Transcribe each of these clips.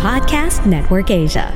Podcast Network Asia.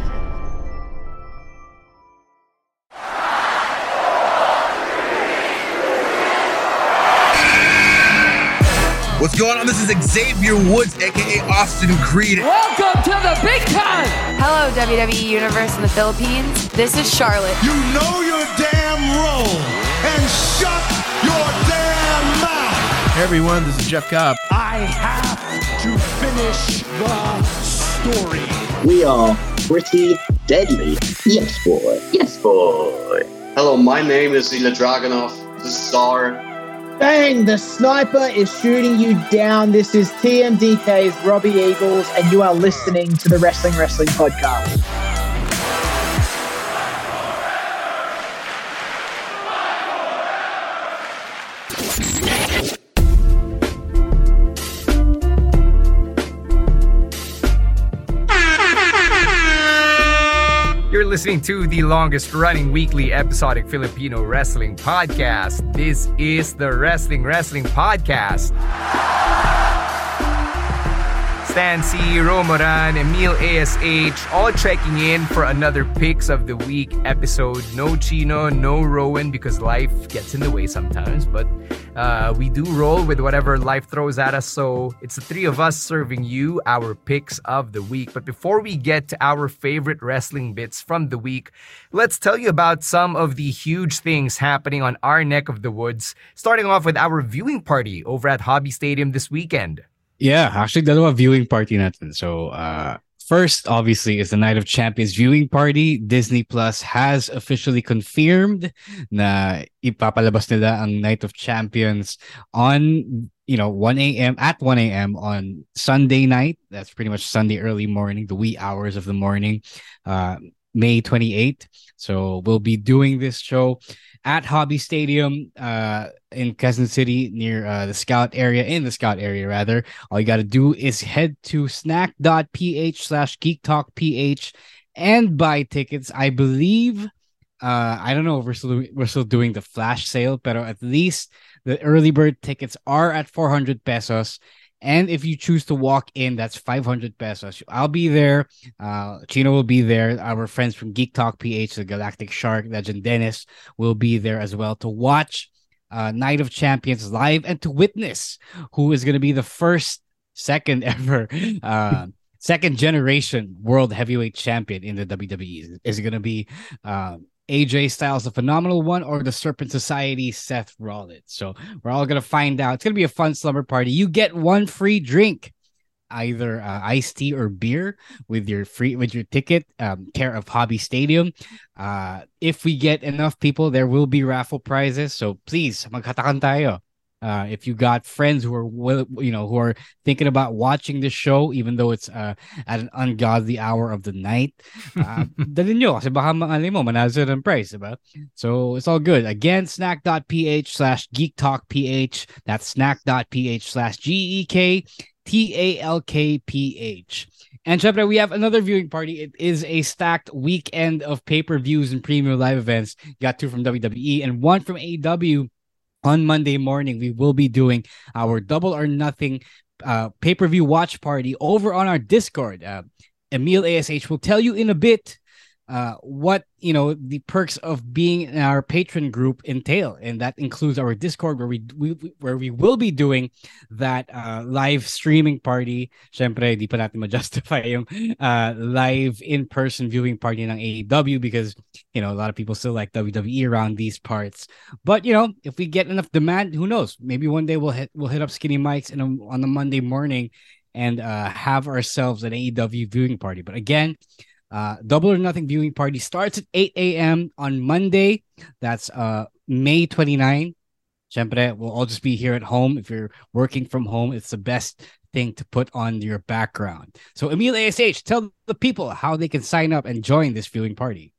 What's going on? This is Xavier Woods, aka Austin Creed. Welcome to the big time. Hello, WWE Universe in the Philippines. This is Charlotte. You know your damn role and shut your damn mouth. Hey everyone, this is Jeff Cobb. I have to finish the story. We are pretty deadly. Yes, boy. Yes, boy. Hello, my name is Ilya Dragunov, the star. Bang! The sniper is shooting you down. This is TMDK's Robbie Eagles, and you are listening to the Wrestling Wrestling Podcast. Listening to the longest running weekly episodic Filipino wrestling podcast. This is the Wrestling Wrestling Podcast. Stan Sy, Romoran, Emil ASH, all checking in for another Picks of the Week episode. No Chino, no Rowen because life gets in the way sometimes, but uh, we do roll with whatever life throws at us. So it's the three of us serving you our picks of the week. But before we get to our favorite wrestling bits from the week, let's tell you about some of the huge things happening on our neck of the woods. Starting off with our viewing party over at Hobby Stadium this weekend. Yeah, actually, dalawa viewing party natin. So, uh, first, obviously, is the Night of Champions viewing party. Disney Plus has officially confirmed na ipapalabas nila ang Night of Champions on, you know, 1 a.m. at 1 a.m. on Sunday night. That's pretty much Sunday early morning, the wee hours of the morning, uh, May 28th. So, we'll be doing this show at Hobby Stadium uh, in Quezon City near uh, the Scout area, in the Scout area rather. All you got to do is head to snack.ph slash geek talk ph and buy tickets. I believe, uh, I don't know if we're still, we're still doing the flash sale, but at least the early bird tickets are at 400 pesos. And if you choose to walk in, that's 500 pesos. I'll be there. Uh, Chino will be there. Our friends from Geek Talk PH, the Galactic Shark, Legend Dennis will be there as well to watch uh, Night of Champions live and to witness who is going to be the first, second ever, uh, second generation world heavyweight champion in the WWE. Is going to be um, AJ Styles, the phenomenal one, or the Serpent Society, Seth Rollins. So we're all gonna find out. It's gonna be a fun slumber party. You get one free drink, either uh, iced tea or beer, with your free with your ticket, um, care of Hobby Stadium. Uh, if we get enough people, there will be raffle prizes. So please, maghatakan tayo. Uh, if you got friends who are you know who are thinking about watching this show even though it's uh, at an ungodly hour of the night uh, dalhin nyo kasi baka maali mo manalo ng price diba? so it's all good again snack.ph slash geek talk ph that's snack.ph slash g-e-k T-A-L-K-P-H. And syempre, we have another viewing party. It is a stacked weekend of pay-per-views and premium live events. Got two from WWE and one from AEW on Monday morning, we will be doing our double or nothing uh, pay per view watch party over on our Discord. Uh, Emil ASH will tell you in a bit uh, what you know the perks of being in our patron group entail, and that includes our Discord where we, we where we will be doing that uh, live streaming party. Syempre, di pa natin ma-justify yung uh, live in-person viewing party ng AEW because you know a lot of people still like WWE around these parts. But you know, if we get enough demand, who knows? Maybe one day we'll hit we'll hit up Skinny Mike's in a, on a Monday morning and uh, have ourselves an AEW viewing party. But again. Uh, Double or Nothing viewing party starts at 8 a.m. on Monday. That's uh, May 29. Syempre, we'll all just be here at home. If you're working from home, it's the best thing to put on your background. So, Emil ASH, tell the people how they can sign up and join this viewing party.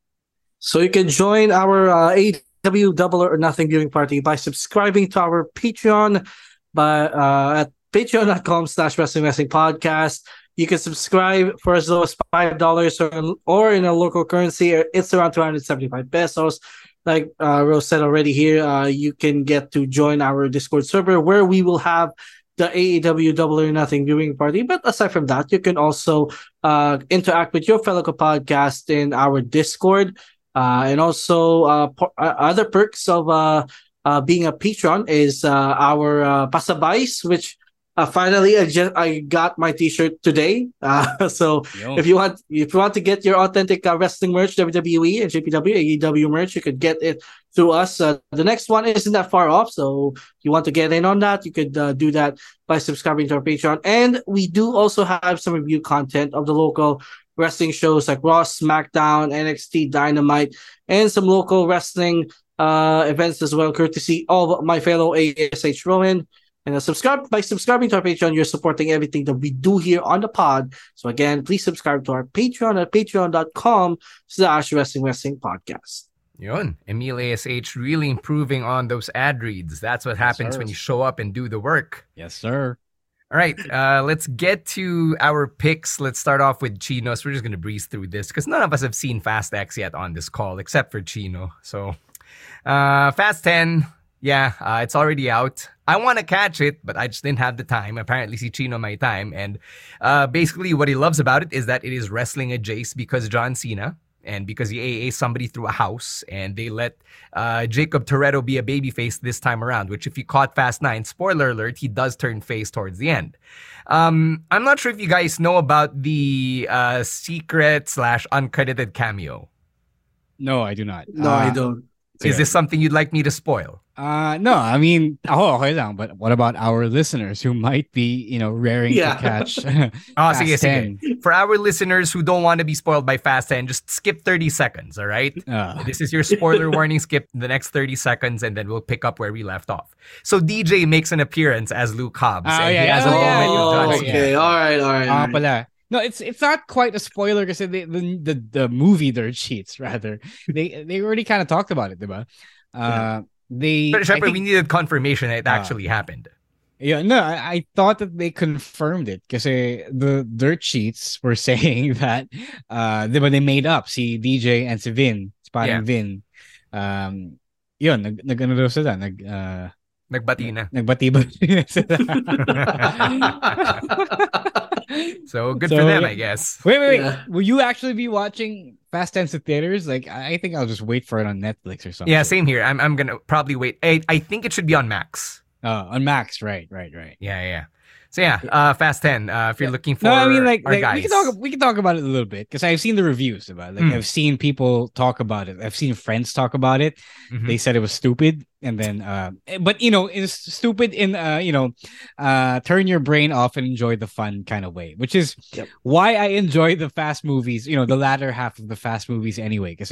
So, you can join our uh, AEW Double or Nothing viewing party by subscribing to our Patreon by uh, at patreon.com slash wrestling wrestling podcast. You can subscribe for as low as five dollars or, or in a local currency. It's around 275 pesos like uh, Rose said already here, uh, you can get to join our Discord server where we will have the AEW Double or Nothing viewing party. But aside from that, you can also uh, interact with your fellow podcast in our Discord. Uh, and also, uh, uh, other perks of uh, uh, being a patron is our uh, pasabais, which uh, finally I just I got my T-shirt today. Uh, so Yo. if you want if you want to get your authentic uh, wrestling merch, WWE and NJPW AEW merch, you could get it through us. Uh, the next one isn't that far off, so if you want to get in on that, you could uh, do that by subscribing to our Patreon. And we do also have some review content of the local wrestling shows like Raw, SmackDown, NXT, Dynamite, and some local wrestling uh, events as well, courtesy of my fellow ASH Rowen. And uh, subscribe by subscribing to our Patreon, you're supporting everything that we do here on the pod. So again, please subscribe to our Patreon at patreon.com slash wrestling wrestling podcast. Yun. Emil ASH really improving on those ad reads. That's what happens sir. when you show up and do the work. Yes, sir. All right, uh, let's get to our picks. Let's start off with Chinos. We're just going to breeze through this because none of us have seen Fast X yet on this call except for Chino. So, uh, Fast 10, yeah, uh, it's already out. I want to catch it, but I just didn't have the time. Apparently, si Chino my time. And uh, basically, what he loves about it is that it is wrestling adjacent because John Cena and because he AA somebody through a house and they let uh, Jakob Toretto be a babyface this time around, which if you caught Fast 9, spoiler alert, he does turn face towards the end. Um, I'm not sure if you guys know about the uh, secret slash uncredited cameo. No, I do not. No, Uh, I don't. Is this something you'd like me to spoil? Uh, no, I mean, oh, okay lang, but what about our listeners who might be, you know, raring Yeah. to catch? Oh, Fast sige, 10? sige. For our listeners who don't want to be spoiled by Fast 10, just skip 30 seconds, all right? Uh, This is your spoiler warning. Skip the next 30 seconds and then we'll pick up where we left off. So DJ makes an appearance as Luke Hobbs. Ah, and yeah, he has a yeah, yeah, moment Oh, John yeah. Cena. okay. All right, all right. ah, all right. pala. No, it's it's not quite a spoiler because the, the the the movie dirt sheets rather they they already kind of talked about it, diba? Uh, they But think- we needed confirmation that it Ah. actually happened. Yeah, no, I, I thought that they confirmed it because the dirt sheets were saying that uh they, they made up see DJ and si Vin, si Yeah. Vin. Um yun, nag, nag ano daw sila, nag uh, Nagbati na. nagbati ba? So good So, for them. I guess. Wait, wait, wait. Yeah. Will you actually be watching Fast 10 to theaters? Like, I I think I'll just wait for it on Netflix or something. Yeah, same here. I'm, I'm gonna probably wait. I, I think it should be on Max. Uh, on Max, right, right, right. Yeah, yeah. So yeah, uh, Fast 10. Uh, if you're looking for No, I mean like, our like guys. we can talk we can talk about it a little bit because I've seen the reviews about it. Like Mm. I've seen people talk about it. I've seen friends talk about it. Mhm. They said it was stupid, and then uh, but you know it's stupid in uh you know uh turn your brain off and enjoy the fun kind of way, which is Yep. why I enjoy the fast movies. You know the latter half of the fast movies anyway. Because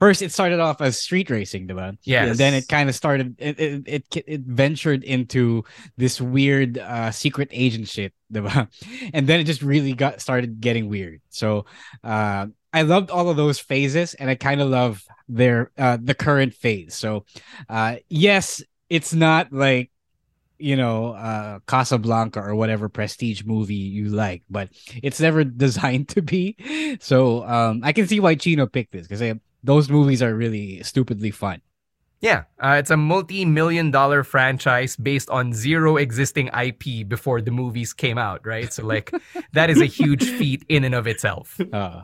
first it started off as street racing, diba? Yes. And then it kind of started it, it it it ventured into this weird uh secret agent shit, diba? And then it just really got started getting weird. So uh I loved all of those phases and I kind of love their uh the current phase. So uh yes, it's not like you know uh Casablanca or whatever prestige movie you like, but it's never designed to be. So um I can see why Chino picked this because those movies are really stupidly fun. Yeah, uh, it's a multi-million dollar franchise based on zero existing IP before the movies came out, right? So like that is a huge feat in and of itself. Uh,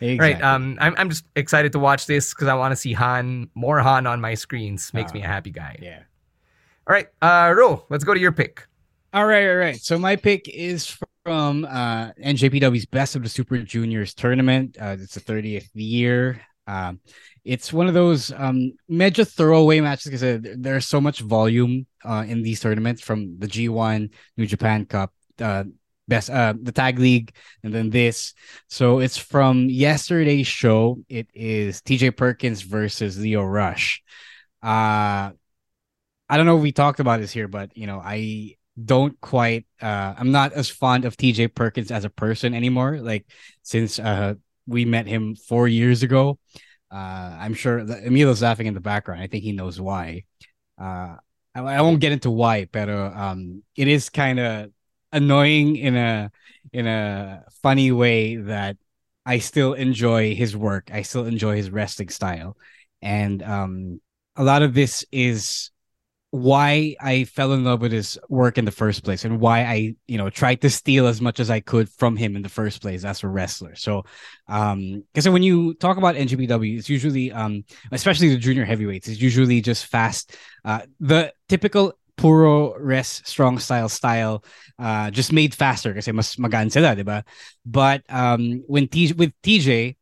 Right. Um, I'm I'm just excited to watch this because I want to see Han more Han on my screens. Makes Ah. me a happy guy. yeah. All right, uh, Ro, let's go to your pick. All right, all right. So my pick is from uh NJPW's Best of the Super Juniors tournament. Uh, it's the 30th year. Um, it's one of those um major throwaway matches because uh, there's so much volume uh in these tournaments from the G1 New Japan Cup, uh, best uh the tag league, and then this. So it's from yesterday's show. It is TJ Perkins versus Lio Rush. Uh I don't know if we talked about this here, but you know, I don't quite uh I'm not as fond of TJ Perkins as a person anymore. Like since uh we met him four years ago. Uh I'm sure that Emilio's laughing in the background. I think he knows why. Uh I, I won't get into why, but um it is kind of annoying in a in a funny way that I still enjoy his work. I still enjoy his wrestling style. And um a lot of this is why I fell in love with his work in the first place and why I, you know, tried to steal as much as I could from him in the first place as a wrestler. So, um, because when you talk about NJPW, it's usually, um, especially the junior heavyweights, it's usually just fast, uh, the typical puro res strong style style uh just made faster kasi mas magaan sila, diba? But um when T with TJ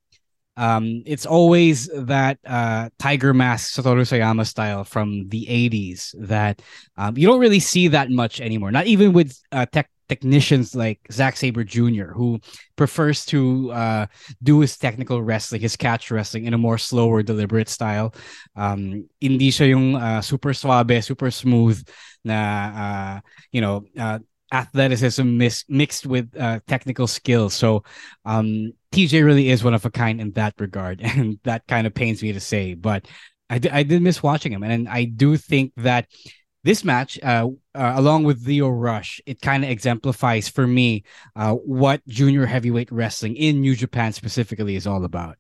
um, it's always that uh, Tiger Mask Satoru Sayama style from the 80s that um, you don't really see that much anymore. Not even with uh, tech technicians like Zack Sabre Jr., who prefers to uh, do his technical wrestling, his catch wrestling in a more slower, deliberate style. Um, hindi siya yung uh, super suave, super smooth na, uh, you know, uh, athleticism mis- mixed with uh, technical skills. So um, TJ really is one of a kind in that regard, and that kind of pains me to say, but I, d- I did miss watching him, and I do think that this match, uh, uh, along with Lio Rush, it kind of exemplifies for me uh, what junior heavyweight wrestling in New Japan specifically is all about.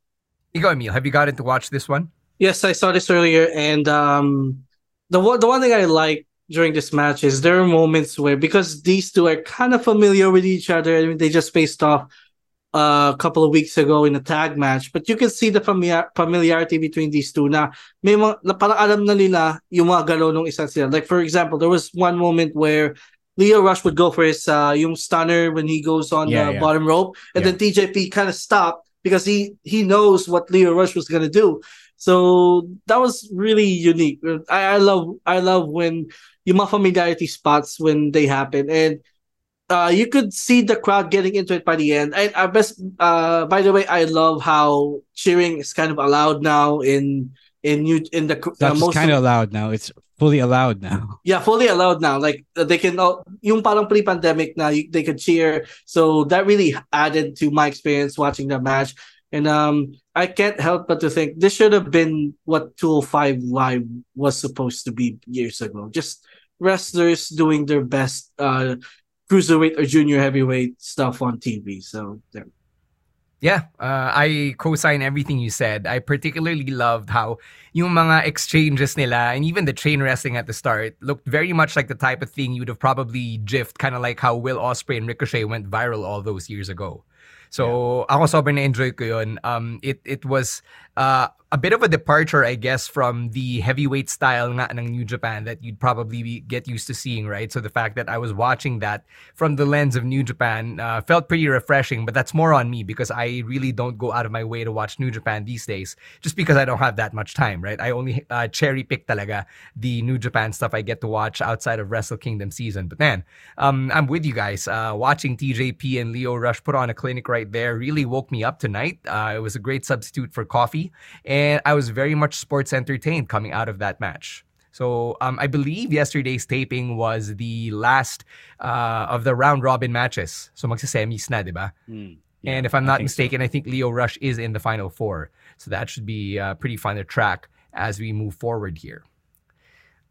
You go, Emil. Have you gotten to watch this one? Yes, I saw this earlier, and um, the one the one thing I like during this match is there are moments where because these two are kind of familiar with each other, I mean, they just faced off uh, a couple of weeks ago in a tag match, but you can see the familiar- familiarity between these two na may mga, na parang alam na nila yung mga galaw ng isa sila. Like for example, there was one moment where Lio Rush would go for his uh, yung stunner when he goes on Yeah, the yeah. bottom rope, and Yeah. then TJP kind of stopped because he he knows what Lio Rush was gonna do. So that was really unique. I, I love I love when yung mga familiarity spots when they happen and uh, you could see the crowd getting into it by the end. And I best uh, by the way, I love how cheering is kind of allowed now in in new in the uh, That's most kind of allowed now. It's fully allowed now. yeah, fully allowed now. Like uh, they can, all yung parang pre-pandemic na you, they could cheer. So that really added to my experience watching the match. And um, I can't help but to think this should have been what 205 Live was supposed to be years ago. Just wrestlers doing their best uh, cruiserweight or junior heavyweight stuff on TV. So there. Yeah, uh, I co-sign everything you said. I particularly loved how yung mga exchanges nila and even the chain wrestling at the start looked very much like the type of thing you'd have probably jiffed, kind of like how Will Ospreay and Ricochet went viral all those years ago. So ako sobrang na-enjoy ko yun. Um, it, it was uh, a bit of a departure, I guess, from the heavyweight style nga ng New Japan that you'd probably be, get used to seeing, right? So the fact that I was watching that from the lens of New Japan uh, felt pretty refreshing, but that's more on me because I really don't go out of my way to watch New Japan these days just because I don't have that much time, right? I only uh, cherry pick talaga the New Japan stuff I get to watch outside of Wrestle Kingdom season. But man, um, I'm with you guys. Uh, watching TJP and Lio Rush put on a clinic right there really woke me up tonight. Uh, it was a great substitute for coffee, and I was very much sports entertained coming out of that match. So um, I believe yesterday's taping was the last uh, of the round robin matches. So magsisemis na, di ba? and if I'm not mistaken, I think Lio Rush is in the final four. So that should be uh, pretty fun to track as we move forward here.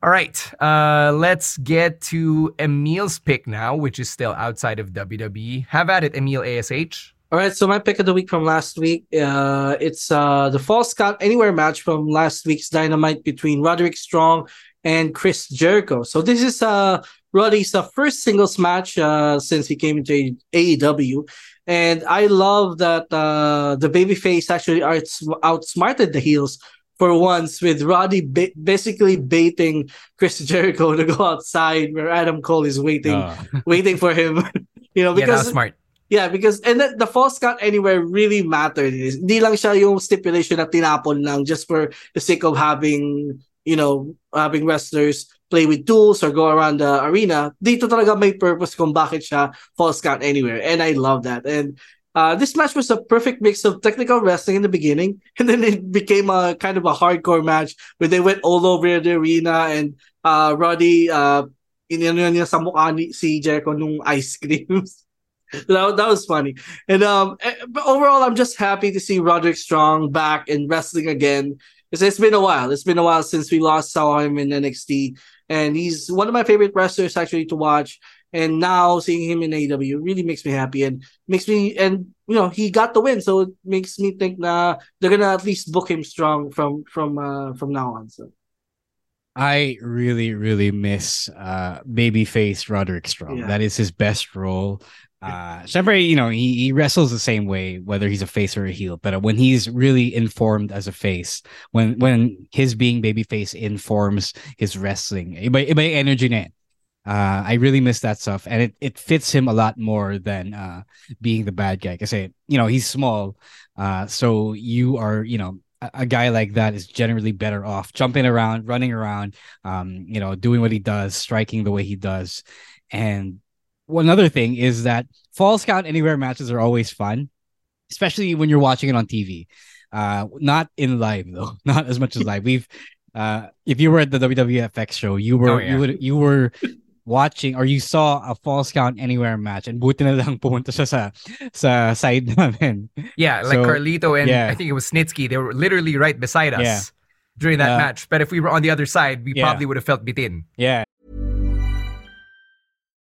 All right, uh, let's get to Emil's pick now, which is still outside of WWE. Have at it, Emil ASH. All right, so my pick of the week from last week, uh, it's uh, the Falls Count Anywhere match from last week's Dynamite between Roderick Strong and Chris Jericho. So this is uh, Roddy's uh, first singles match uh, since he came into AEW, and I love that uh, the babyface actually outs- outsmarted the heels for once with Roddy ba- basically baiting Chris Jericho to go outside where Adam Cole is waiting, Uh. waiting for him. you know Yeah, because was smart. Yeah, because and then the falls count anywhere really mattered. Hindi lang siya yung stipulation na tinapon lang just for the sake of having, you know, having wrestlers play with tools or go around the arena. Dito talaga may purpose kung bakit siya falls count anywhere. And I love that. And uh, this match was a perfect mix of technical wrestling in the beginning, and then it became a kind of a hardcore match where they went all over the arena and uh, Roddy uh, inano niya sa mukha ni si Jericho nung ice creams. that, that was funny. And um, eh, but overall, I'm just happy to see Roderick Strong back in wrestling again. It's, it's been a while. It's been a while since we last saw him in NXT, and he's one of my favorite wrestlers actually to watch. And now seeing him in AEW really makes me happy and makes me and you know he got the win, so it makes me think that they're gonna at least book him strong from from uh, from now on. So. I really, really miss uh babyface Roderick Strong. Yeah. That is his best role. Uh you know, he, he wrestles the same way, whether he's a face or a heel. But when he's really informed as a face, when when his being babyface informs his wrestling, iba, iba yung energy na. Uh, I really miss that stuff, and it, it fits him a lot more than uh, being the bad guy. Because you know he's small, uh, so you are you know a, a guy like that is generally better off jumping around, running around, um, you know, doing what he does, striking the way he does. And one other thing is that falls count anywhere matches are always fun, especially when you're watching it on TV. Uh, not in live though, not as much as live. We've uh, if you were at the WWFX show, you were Oh, yeah. you would you were watching or you saw a falls count anywhere match and buti na lang pumunta siya sa sa side namin. Yeah, like So, Carlito and yeah. I think it was Snitsky. They were literally right beside us Yeah. during that Uh, match. But if we were on the other side, we Yeah. probably would have felt bitin. Yeah.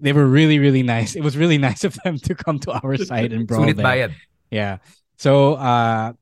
they were really really nice. It was really nice of them to come to our side and brawl bayad. yeah. So uh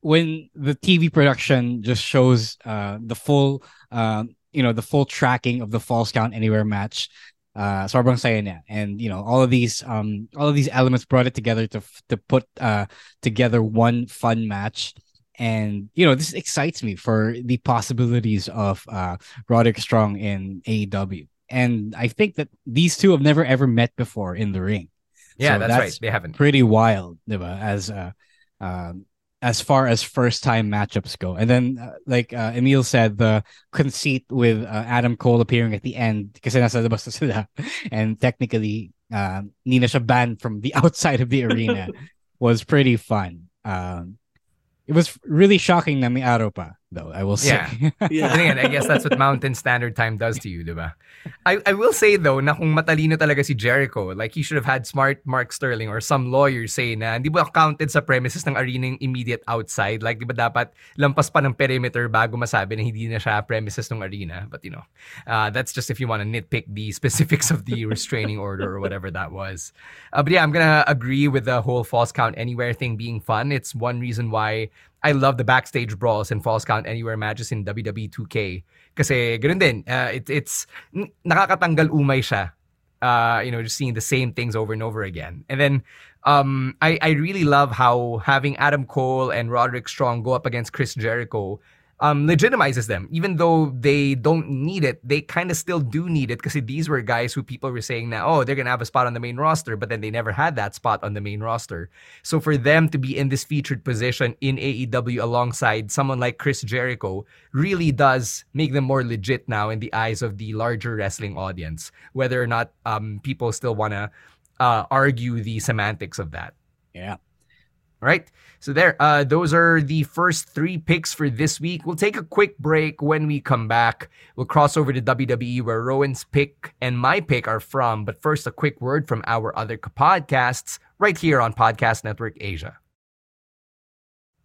when the tv production just shows uh the full um you know the full tracking of the falls count anywhere match uh sobrang saya niya. and you know all of these um all of these elements brought it together to to put uh together one fun match. And you know this excites me for the possibilities of uh Roderick Strong in AEW and I think that these two have never ever met before in the ring. Yeah, So that's, right. They haven't. Pretty wild, diba? As uh, um, as far as first time matchups go, and then uh, like uh, Emil said, the conceit with uh, Adam Cole appearing at the end kasi nasa labas sila, and technically, uh, hindi na siya banned from the outside of the arena was pretty fun. Um, it was really shocking na may araw pa, though. I will say. Yeah. But again, I guess that's what Mountain Standard Time does to you, diba? I, I will say though, na kung matalino talaga si Jericho, like he should have had smart Mark Sterling or some lawyer say na hindi ba counted sa premises ng arena yung immediate outside? Like, di ba dapat lampas pa ng perimeter bago masabi na hindi na siya premises ng arena? But you know, uh, that's just if you want to nitpick the specifics of the restraining order or whatever that was. Uh, but yeah, I'm gonna agree with the whole falls count anywhere thing being fun. It's one reason why I love the backstage brawls and falls count anywhere matches in WWE 2K. Kasi ganun din, uh, it, it's nakakatanggal umay siya. Uh, you know, just seeing the same things over and over again. And then um, I, I really love how having Adam Cole and Roderick Strong go up against Chris Jericho um, legitimizes them. Even though they don't need it, they kind of still do need it because these were guys who people were saying now, oh, they're going to have a spot on the main roster, but then they never had that spot on the main roster. So for them to be in this featured position in AEW alongside someone like Chris Jericho really does make them more legit now in the eyes of the larger wrestling audience, whether or not um, people still want to uh, argue the semantics of that. Yeah. All right. So there, uh, those are the first three picks for this week. We'll take a quick break. When we come back, we'll cross over to WWE where Rowen's pick and my pick are from. But first, a quick word from our other podcasts right here on Podcast Network Asia.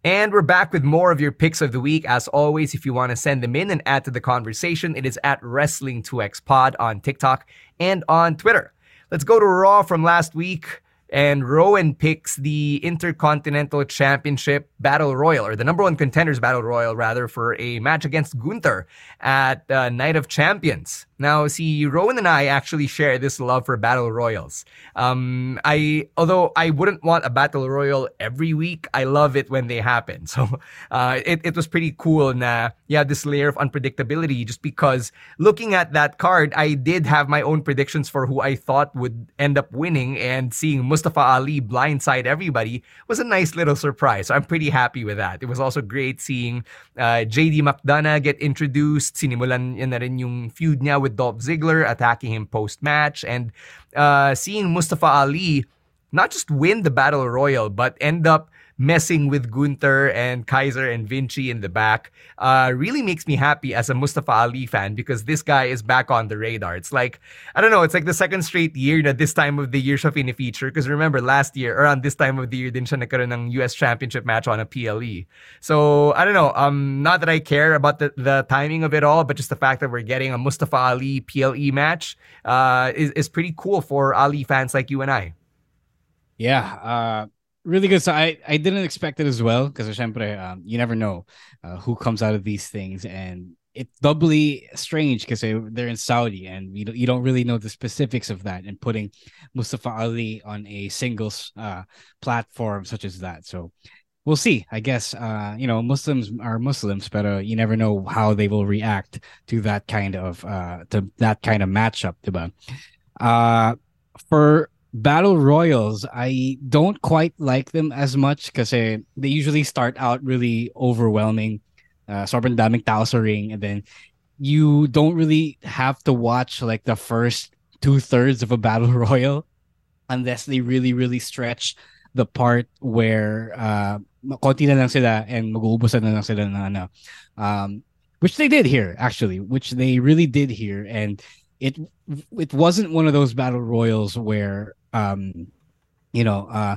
And we're back with more of your picks of the week. As always, if you want to send them in and add to the conversation, it is at Wrestling2XPod on TikTok and on Twitter. Let's go to Raw from last week and Rowen picks the Intercontinental Championship Battle Royal, or the number one contenders Battle Royal, rather, for a match against Gunther at uh, Night of Champions. Now, see, Rowen and I actually share this love for battle royals. Um, I, although I wouldn't want a battle royal every week, I love it when they happen. So, uh, it, it was pretty cool. Na, yeah, this layer of unpredictability, just because looking at that card, I did have my own predictions for who I thought would end up winning, and seeing Mustafa Ali blindside everybody was a nice little surprise. So I'm pretty happy with that. It was also great seeing uh, JD McDonagh get introduced. Sinimulan na rin yung feud niya with Dolph Ziggler attacking him post match and uh, seeing Mustafa Ali not just win the battle royal but end up messing with Gunther and Kaiser and Vinci in the back uh, really makes me happy as a Mustafa Ali fan because this guy is back on the radar. It's like, I don't know, it's like the second straight year that this time of the year siya fini-feature because remember last year, around this time of the year din siya nagkaroon ng US Championship match on a PLE. So, I don't know, um, not that I care about the, the timing of it all, but just the fact that we're getting a Mustafa Ali PLE match uh, is, is pretty cool for Ali fans like you and I. Yeah, uh, really good. So I, I didn't expect it as well because um, you never know uh, who comes out of these things, and it's doubly strange because they're in Saudi and you don't, you don't really know the specifics of that. And putting Mustafa Ali on a singles uh, platform such as that, so we'll see. I guess uh, you know Muslims are Muslims, but uh, you never know how they will react to that kind of uh, to that kind of matchup, diba? Uh, for battle royals i don't quite like them as much because they usually start out really overwhelming. Uh, sobrang daming ring and then you don't really have to watch like the first two-thirds of a battle royal unless they really really stretch the part where uh konti na lang sila and mag-uubusan na lang sila na ano um which they did here actually which they really did here. And it it wasn't one of those battle royals where um, you know, uh,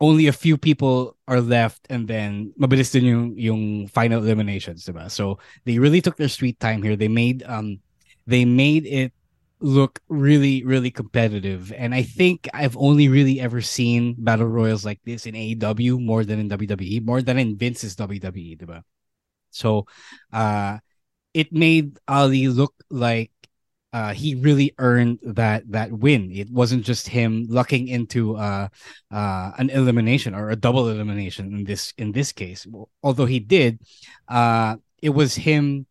only a few people are left and then mabilis din yung, yung final eliminations, diba? So they really took their sweet time here. They made um they made it look really really competitive and I think I've only really ever seen battle royals like this in AEW more than in WWE, more than in Vince's WWE, diba? So uh it made Ali look like uh, he really earned that that win. It wasn't just him lucking into uh, uh, an elimination or a double elimination in this in this case. Although he did, uh, it was him,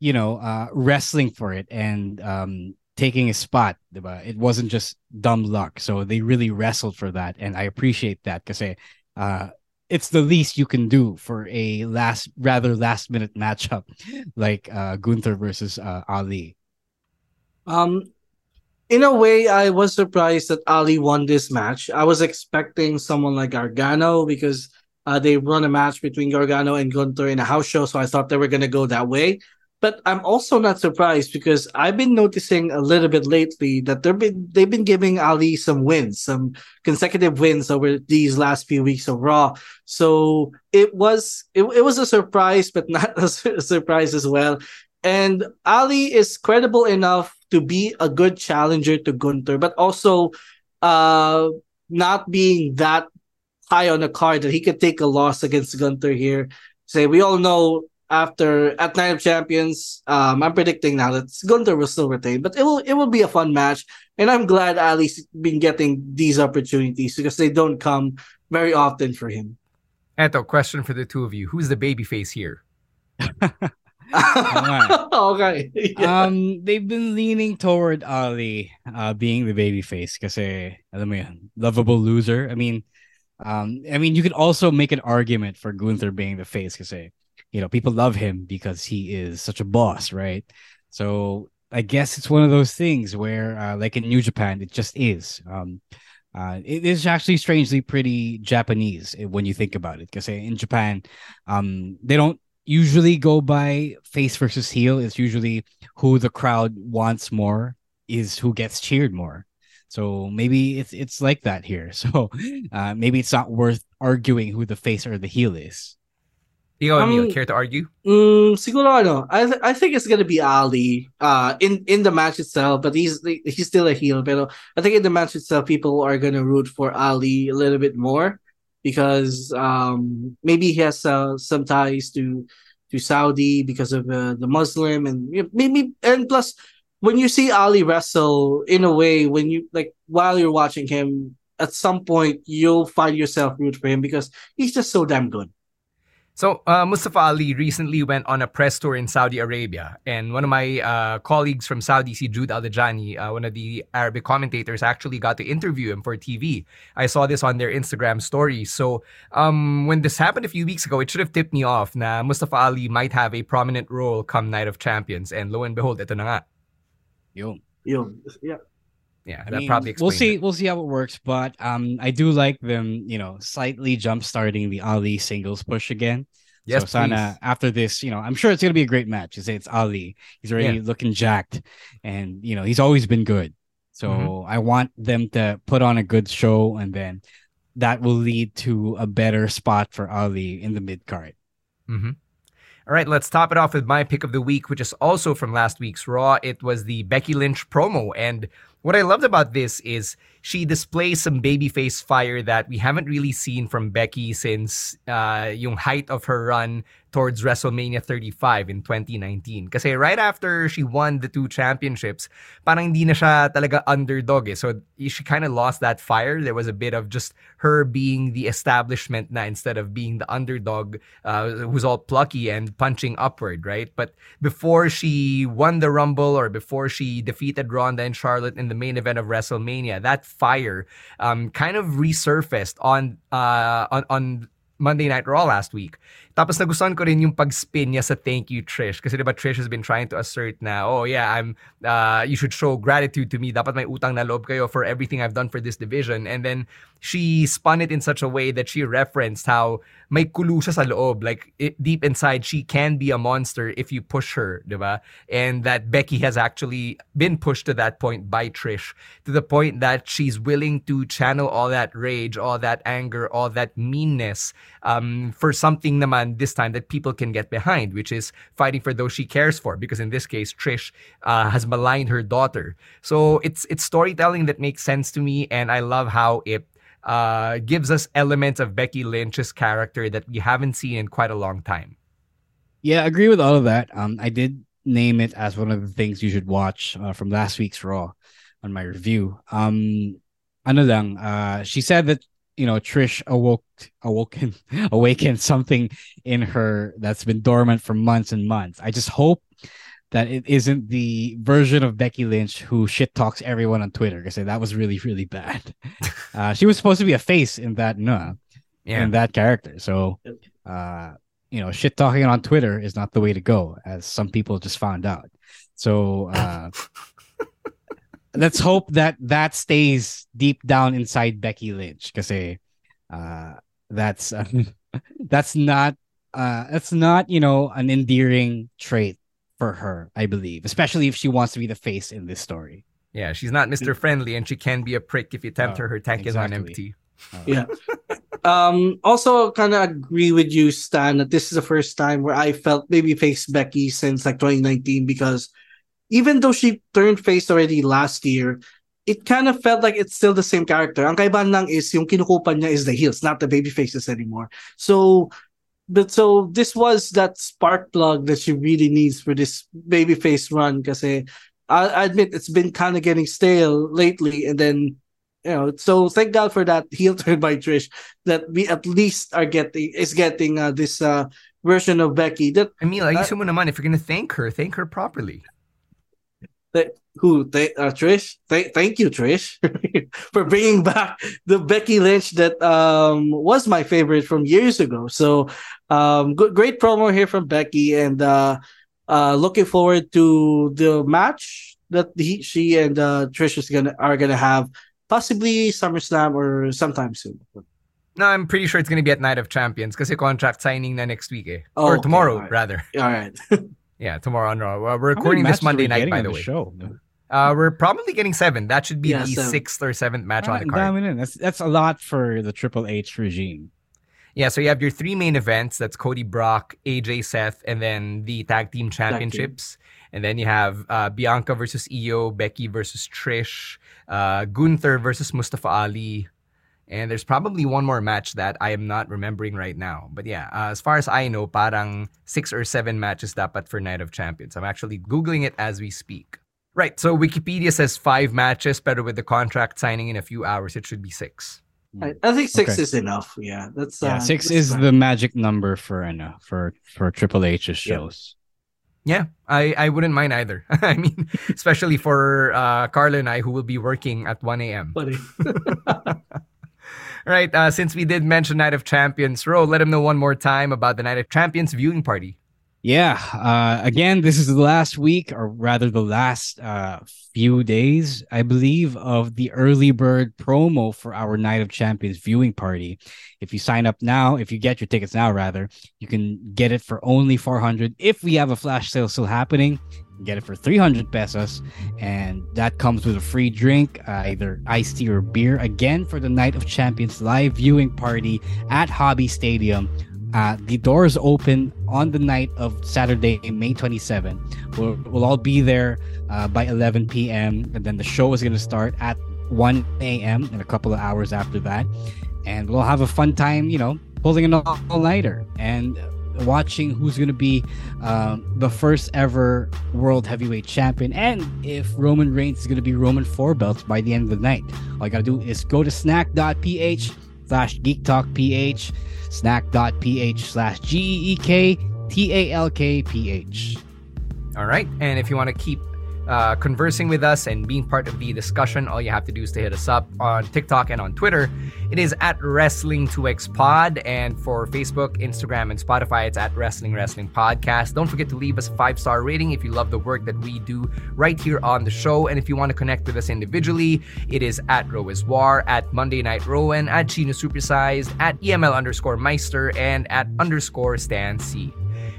you know, uh, wrestling for it and um, taking a spot. It wasn't just dumb luck. So they really wrestled for that, and I appreciate that because uh, it's the least you can do for a last rather last minute matchup like Gunther versus Ali. Um, in a way, I was surprised that Ali won this match. I was expecting someone like Gargano because uh, they run a match between Gargano and Gunther in a house show, so I thought they were gonna go that way. But I'm also not surprised because I've been noticing a little bit lately that they've been they've been giving Ali some wins, some consecutive wins over these last few weeks of Raw. So it was it, it was a surprise, but not a surprise as well. And Ali is credible enough to be a good challenger to Gunther, but also uh, not being that high on the card that he could take a loss against Gunther here. Say we all know after at Night of Champions, um, I'm predicting now that Gunther will still retain, but it will it will be a fun match, and I'm glad Ali's been getting these opportunities because they don't come very often for him. Eto, question for the two of you: Who's the babyface here? okay. Yeah. Um, they've been leaning toward Ali uh, being the baby face kasi alam mo yan, lovable loser. I mean, um, I mean, you could also make an argument for Gunther being the face kasi you know people love him because he is such a boss, right? So I guess it's one of those things where, uh, like in New Japan, it just is. Um, Uh, it is actually strangely pretty Japanese eh, when you think about it. Because in Japan, um, they don't usually go by face versus heel. It's usually who the crowd wants more is who gets cheered more. So maybe it's it's like that here. So uh, maybe it's not worth arguing who the face or the heel is. Ikaw, Emil, um, care to argue? Um, siguro ano, I, th- I think it's gonna be Ali uh, in, in the match itself, but he's he's still a heel. But I think in the match itself, people are gonna root for Ali a little bit more because um, maybe he has uh, some ties to to Saudi because of uh, the Muslim and maybe and plus when you see Ali wrestle in a way when you like while you're watching him at some point you'll find yourself root for him because he's just so damn good. So uh, Mustafa Ali recently went on a press tour in Saudi Arabia, and one of my uh, colleagues from Saudi, si Jude Aldajani, uh, one of the Arabic commentators, actually got to interview him for TV. I saw this on their Instagram story. So um, when this happened a few weeks ago, it should have tipped me off na Mustafa Ali might have a prominent role come Night of Champions, and lo and behold, ito na nga. Yo. Yo. Yeah. Yeah, I that mean, probably we'll see. It. We'll see how it works, but um, I do like them. You know, slightly jump starting the Ali singles push again. Yes, so Sana, after this, you know, I'm sure it's gonna be a great match. You say it's Ali. He's already yeah. looking jacked, and you know, he's always been good. So mm-hmm. I want them to put on a good show, and then that will lead to a better spot for Ali in the mid card. Mm-hmm. All right, let's top it off with my pick of the week, which is also from last week's Raw. It was the Becky Lynch promo, and what I loved about this is she displays some babyface fire that we haven't really seen from Becky since uh, yung height of her run towards WrestleMania 35 in 2019. Kasi right after she won the two championships, parang hindi na siya talaga underdog eh. So she kind of lost that fire. There was a bit of just her being the establishment na instead of being the underdog uh, who's all plucky and punching upward, right? But before she won the Rumble or before she defeated Ronda and Charlotte in the main event of WrestleMania, that fire um, kind of resurfaced on uh, on on Monday Night Raw last week. Tapos nagustuhan ko rin yung pag-spin niya sa thank you Trish. Kasi diba Trish has been trying to assert na, oh yeah, I'm, uh, you should show gratitude to me. Dapat may utang na loob kayo for everything I've done for this division. And then she spun it in such a way that she referenced how may kulo siya sa loob. Like it, deep inside, she can be a monster if you push her, diba? And that Becky has actually been pushed to that point by Trish to the point that she's willing to channel all that rage, all that anger, all that meanness um, for something naman this time that people can get behind, which is fighting for those she cares for. Because in this case, Trish uh, has maligned her daughter. So it's it's storytelling that makes sense to me, and I love how it uh, gives us elements of Becky Lynch's character that we haven't seen in quite a long time. Yeah, I agree with all of that. Um, I did name it as one of the things you should watch uh, from last week's Raw on my review. Um, ano lang, uh, she said that you know Trish awoke awoken awakened something in her that's been dormant for months and months. I just hope that it isn't the version of Becky Lynch who shit talks everyone on Twitter I because that was really really bad. Uh, she was supposed to be a face in that no, yeah. in that character. So, uh, you know, shit talking on Twitter is not the way to go, as some people just found out. So, uh, let's hope that that stays deep down inside Becky Lynch because uh, that's uh, that's not uh, that's not you know an endearing trait for her, I believe, especially if she wants to be the face in this story. Yeah, she's not Mr. Friendly, and she can be a prick if you tempt oh, her. Her tank exactly. is on empty. Oh. Yeah. um. Also, kind of agree with you, Stan, that this is the first time where I felt maybe face Becky since like 2019 because even though she turned face already last year, it kind of felt like it's still the same character. Ang kaibahan lang is yung kinukupan niya is the heels, not the baby faces anymore. So, but so this was that spark plug that she really needs for this baby face run kasi I, I admit it's been kind of getting stale lately and then you know so thank god for that heel turn by trish that we at least are getting is getting uh, this uh, version of becky that i mean like uh, mo naman if you're gonna thank her thank her properly th- who th- uh, Trish. Th- thank you, Trish, for bringing back the Becky Lynch that um, was my favorite from years ago. So, um, good, great promo here from Becky, and uh, uh, looking forward to the match that he, she, and uh, Trish is gonna are gonna have possibly SummerSlam or sometime soon. No, I'm pretty sure it's gonna be at Night of Champions because the contract signing na next week eh. Oh, or okay, tomorrow alright. rather. All right. Yeah, tomorrow on Raw. Well, we're recording this Monday night, by on the the way. show? Uh, we're probably getting seven. That should be Yeah, the seven. sixth or seventh match on the card. dami. That's that's a lot for the Triple H regime. Yeah, so you have your three main events. That's Cody Brock, AJ Seth, and then the tag team championships. And then you have uh, Bianca versus Io, Becky versus Trish, uh, Gunther versus Mustafa Ali. And there's probably one more match that I am not remembering right now. But yeah, uh, as far as I know, parang six or seven matches dapat for Night of Champions. I'm actually Googling it as we speak. Right, so Wikipedia says five matches, but with the contract signing in a few hours, it should be six. I, I think six Okay. is enough. Yeah, that's Yeah, uh, six that's is fine. the magic number for ano, for for Triple H's Yeah. shows. Yeah, I, I wouldn't mind either. I mean, especially for uh, Carla and I, who will be working at 1 a.m. Right, uh, since we did mention Night of Champions, Ro, let him know one more time about the Night of Champions viewing party. Yeah. Uh, again, this is the last week, or rather, the last uh, few days, I believe, of the early bird promo for our Night of Champions viewing party. If you sign up now, if you get your tickets now, rather, you can get it for only 400. If we have a flash sale still happening, get it for 300 pesos. And that comes with a free drink, uh, either iced tea or beer. Again, for the Night of Champions live viewing party at Hobby Stadium. Uh, the doors open on the night of Saturday, May 27. We'll, we'll all be there uh, by 11 p.m. And then the show is going to start at 1 a.m. and a couple of hours after that. And we'll have a fun time, you know, pulling an all nighter and watching who's going to be um, the first ever world heavyweight champion. And if Roman Reigns is going to be Roman four belts by the end of the night. All you got to do is go to snack.ph slash geektalkph snack.ph slash G E E K T A L K P H. All right. and if you want to keep uh, conversing with us and being part of the discussion, all you have to do is to hit us up on TikTok and on Twitter. It is at Wrestling2X Pod, and for Facebook, Instagram, and Spotify, it's at Wrestling Wrestling Podcast. Don't forget to leave us a five star rating if you love the work that we do right here on the show. And if you want to connect with us individually, it is at Roiswar, at Monday Night Rowen, at Chino Supersized, at EML underscore Meister, and at underscore Stan Sy.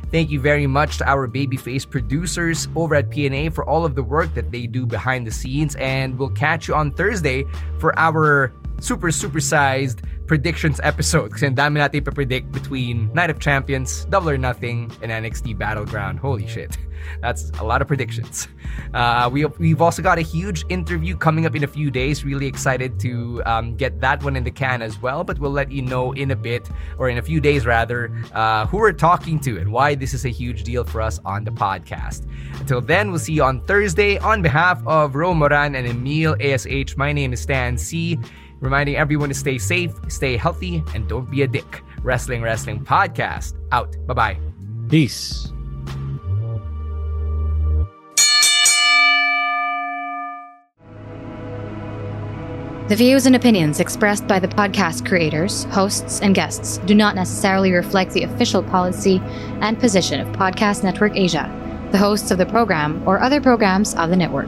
Thank you very much to our babyface producers over at PNA for all of the work that they do behind the scenes. And we'll catch you on Thursday for our super, super sized predictions episode. Kasi ang dami natin predict between Night of Champions, Double or Nothing, and NXT Battleground. Holy shit. That's a lot of predictions. Uh, we, we've also got a huge interview coming up in a few days. Really excited to um, get that one in the can as well. But we'll let you know in a bit, or in a few days rather, uh, who we're talking to and why this is a huge deal for us on the podcast. Until then, we'll see you on Thursday. On behalf of Ro Moran and Emile ASH, my name is Stan Sy. Reminding everyone to stay safe, stay healthy, and don't be a dick. Wrestling Wrestling Podcast out. Bye bye. Peace. The views and opinions expressed by the podcast creators, hosts, and guests do not necessarily reflect the official policy and position of Podcast Network Asia, the hosts of the program, or other programs of the network.